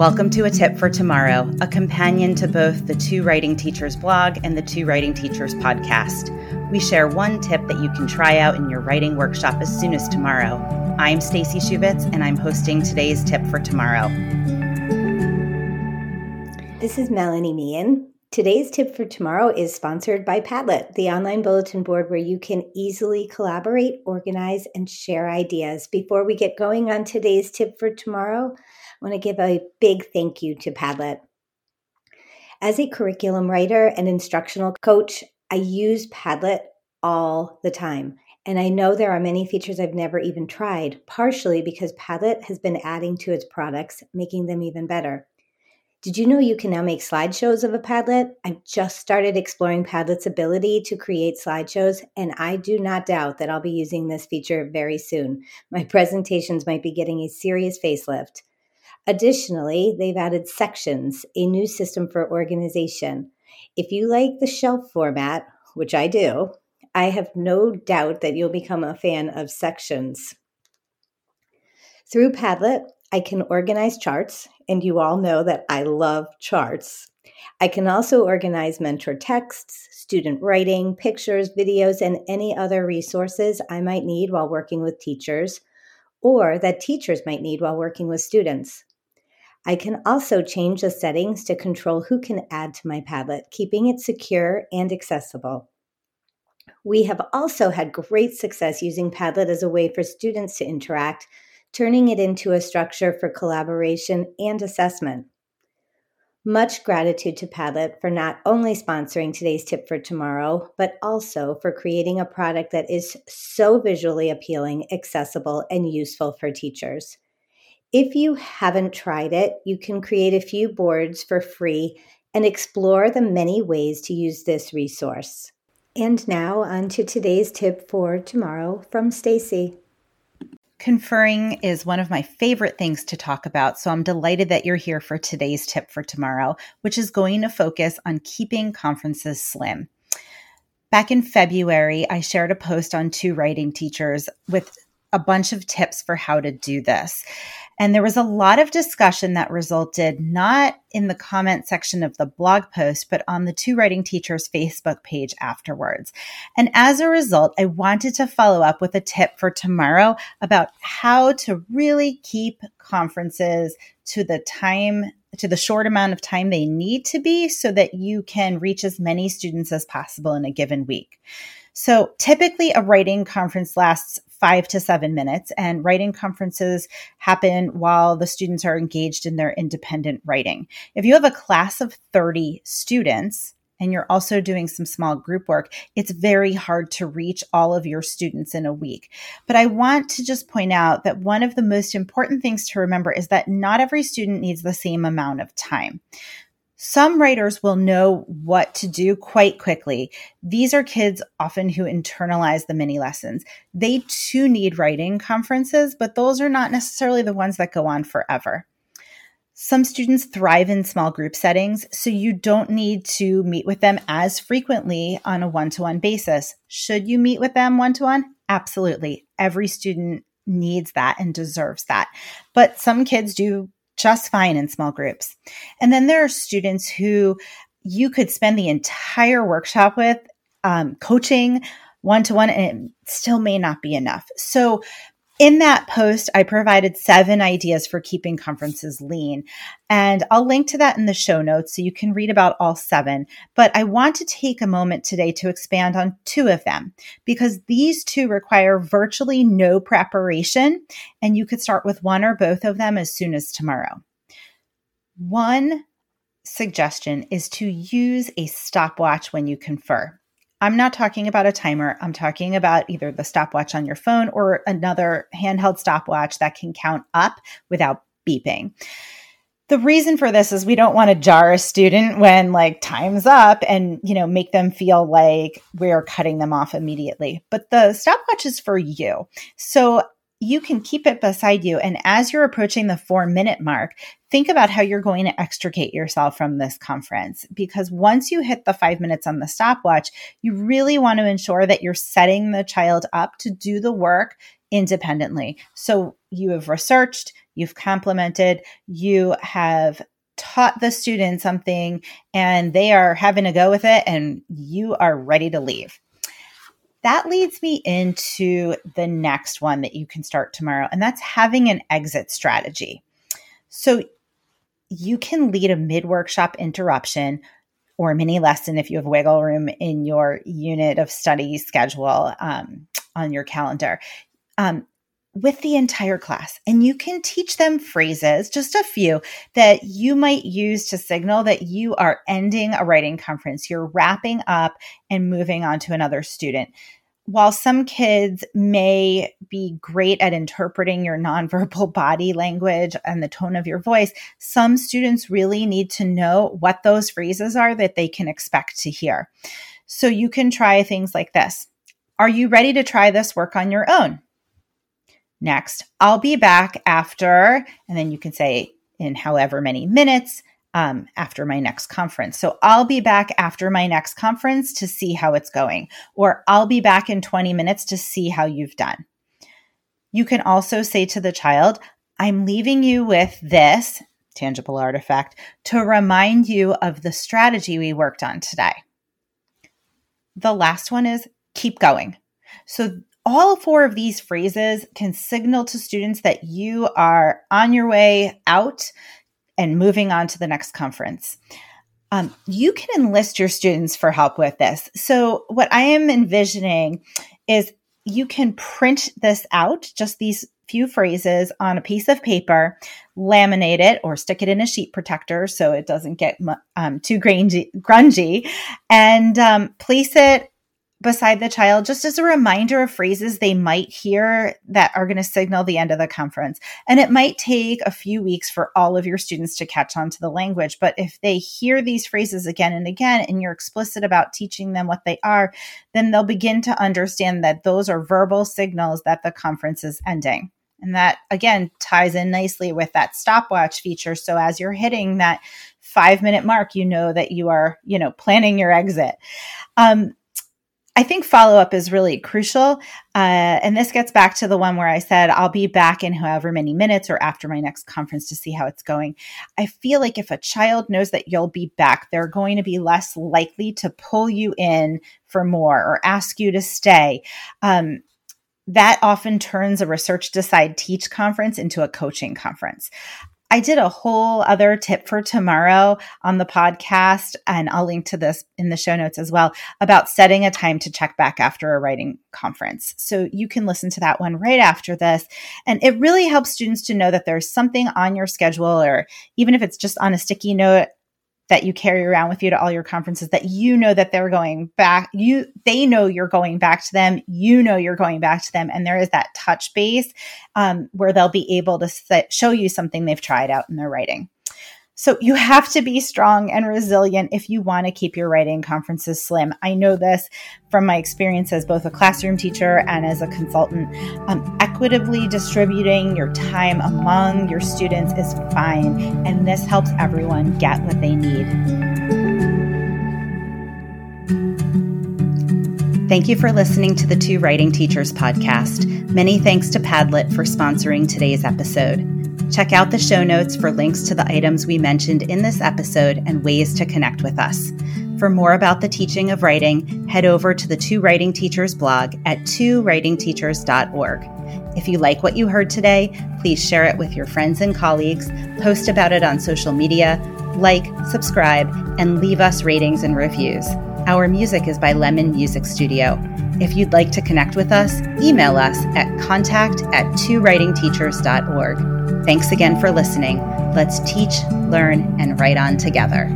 Welcome to A Tip for Tomorrow, a companion to both the Two Writing Teachers blog and the Two Writing Teachers podcast. We share one tip that you can try out in your writing workshop as soon as tomorrow. I'm Stacey Shubitz and I'm hosting today's tip for tomorrow. This is Melanie Meehan. Today's tip for tomorrow is sponsored by Padlet, the online bulletin board where you can easily collaborate, organize, and share ideas. Before we get going on today's tip for tomorrow, I want to give a big thank you to Padlet. As a curriculum writer and instructional coach, I use Padlet all the time. And I know there are many features I've never even tried, partially because Padlet has been adding to its products, making them even better. Did you know you can now make slideshows of a Padlet? I've just started exploring Padlet's ability to create slideshows, and I do not doubt that I'll be using this feature very soon. My presentations might be getting a serious facelift. Additionally, they've added sections, a new system for organization. If you like the shelf format, which I do, I have no doubt that you'll become a fan of sections. Through Padlet, I can organize charts, and you all know that I love charts. I can also organize mentor texts, student writing, pictures, videos, and any other resources I might need while working with teachers or that teachers might need while working with students. I can also change the settings to control who can add to my Padlet, keeping it secure and accessible. We have also had great success using Padlet as a way for students to interact, turning it into a structure for collaboration and assessment. Much gratitude to Padlet for not only sponsoring today's tip for tomorrow, but also for creating a product that is so visually appealing, accessible, and useful for teachers. If you haven't tried it, you can create a few boards for free and explore the many ways to use this resource. And now on to today's tip for tomorrow from Stacey. Conferring is one of my favorite things to talk about, so I'm delighted that you're here for today's tip for tomorrow, which is going to focus on keeping conferences slim. Back in February, I shared a post on two writing teachers with a bunch of tips for how to do this. And there was a lot of discussion that resulted not in the comment section of the blog post, but on the Two Writing Teachers Facebook page afterwards. And as a result, I wanted to follow up with a tip for tomorrow about how to really keep conferences to the time to the short amount of time they need to be so that you can reach as many students as possible in a given week. So typically a writing conference lasts five to seven minutes, and writing conferences happen while the students are engaged in their independent writing. If you have a class of 30 students, and you're also doing some small group work, it's very hard to reach all of your students in a week. But I want to just point out that one of the most important things to remember is that not every student needs the same amount of time. Some writers will know what to do quite quickly. These are kids often who internalize the mini lessons. They too need writing conferences, but those are not necessarily the ones that go on forever. Some students thrive in small group settings, so you don't need to meet with them as frequently on a one to one basis. Should you meet with them one to one? Absolutely. Every student needs that and deserves that. But some kids do just fine in small groups. And then there are students who you could spend the entire workshop with um, coaching one to one, and it still may not be enough. So in that post, I provided seven ideas for keeping conferences lean. And I'll link to that in the show notes so you can read about all seven. But I want to take a moment today to expand on two of them because these two require virtually no preparation. And you could start with one or both of them as soon as tomorrow. One suggestion is to use a stopwatch when you confer. I'm not talking about a timer. I'm talking about either the stopwatch on your phone or another handheld stopwatch that can count up without beeping. The reason for this is we don't want to jar a student when like time's up and, you know, make them feel like we're cutting them off immediately. But the stopwatch is for you. So you can keep it beside you. And as you're approaching the four minute mark, think about how you're going to extricate yourself from this conference. Because once you hit the five minutes on the stopwatch, you really want to ensure that you're setting the child up to do the work independently. So you have researched, you've complimented, you have taught the student something and they are having a go with it and you are ready to leave. That leads me into the next one that you can start tomorrow, and that's having an exit strategy. So you can lead a mid workshop interruption or mini lesson if you have wiggle room in your unit of study schedule um, on your calendar um, with the entire class. And you can teach them phrases, just a few that you might use to signal that you are ending a writing conference, you're wrapping up and moving on to another student while some kids may be great at interpreting your nonverbal body language and the tone of your voice, some students really need to know what those phrases are that they can expect to hear. So you can try things like this Are you ready to try this work on your own? Next, I'll be back after, and then you can say in however many minutes um, after my next conference. So I'll be back after my next conference to see how it's going, or I'll be back in 20 minutes to see how you've done. You can also say to the child, I'm leaving you with this tangible artifact to remind you of the strategy we worked on today. The last one is keep going. So all four of these phrases can signal to students that you are on your way out and moving on to the next conference. Um, you can enlist your students for help with this. So, what I am envisioning is you can print this out, just these few phrases on a piece of paper, laminate it or stick it in a sheet protector so it doesn't get um, too grungy, grungy and um, place it beside the child just as a reminder of phrases they might hear that are going to signal the end of the conference. And it might take a few weeks for all of your students to catch on to the language. But if they hear these phrases again and again, and you're explicit about teaching them what they are, then they'll begin to understand that those are verbal signals that the conference is ending. And that again ties in nicely with that stopwatch feature. So as you're hitting that five minute mark, you know that you are, you know, planning your exit. Um, I think follow up is really crucial. Uh, and this gets back to the one where I said, I'll be back in however many minutes or after my next conference to see how it's going. I feel like if a child knows that you'll be back, they're going to be less likely to pull you in for more or ask you to stay. Um, that often turns a research decide teach conference into a coaching conference. I did a whole other tip for tomorrow on the podcast, and I'll link to this in the show notes as well about setting a time to check back after a writing conference. So you can listen to that one right after this. And it really helps students to know that there's something on your schedule, or even if it's just on a sticky note that you carry around with you to all your conferences that you know that they're going back you they know you're going back to them. You know you're going back to them. And there is that touch base um, where they'll be able to set, show you something they've tried out in their writing so you have to be strong and resilient if you want to keep your writing conferences slim. I know this from my experience as both a classroom teacher and as a consultant. Um, equitably distributing your time among your students is fine, and this helps everyone get what they need. Thank you for listening to the Two Writing Teachers podcast. Many thanks to Padlet for sponsoring today's episode. Check out the show notes for links to the items we mentioned in this episode and ways to connect with us. For more about the teaching of writing, head over to the Two Writing Teachers blog at twowritingteachers.org. If you like what you heard today, please share it with your friends and colleagues, post about it on social media, like, subscribe, and leave us ratings and reviews. Our music is by Lemon Music Studio. If you'd like to connect with us, email us at contact at twowritingteachers.org. Thanks again for listening. Let's teach, learn, and write on together.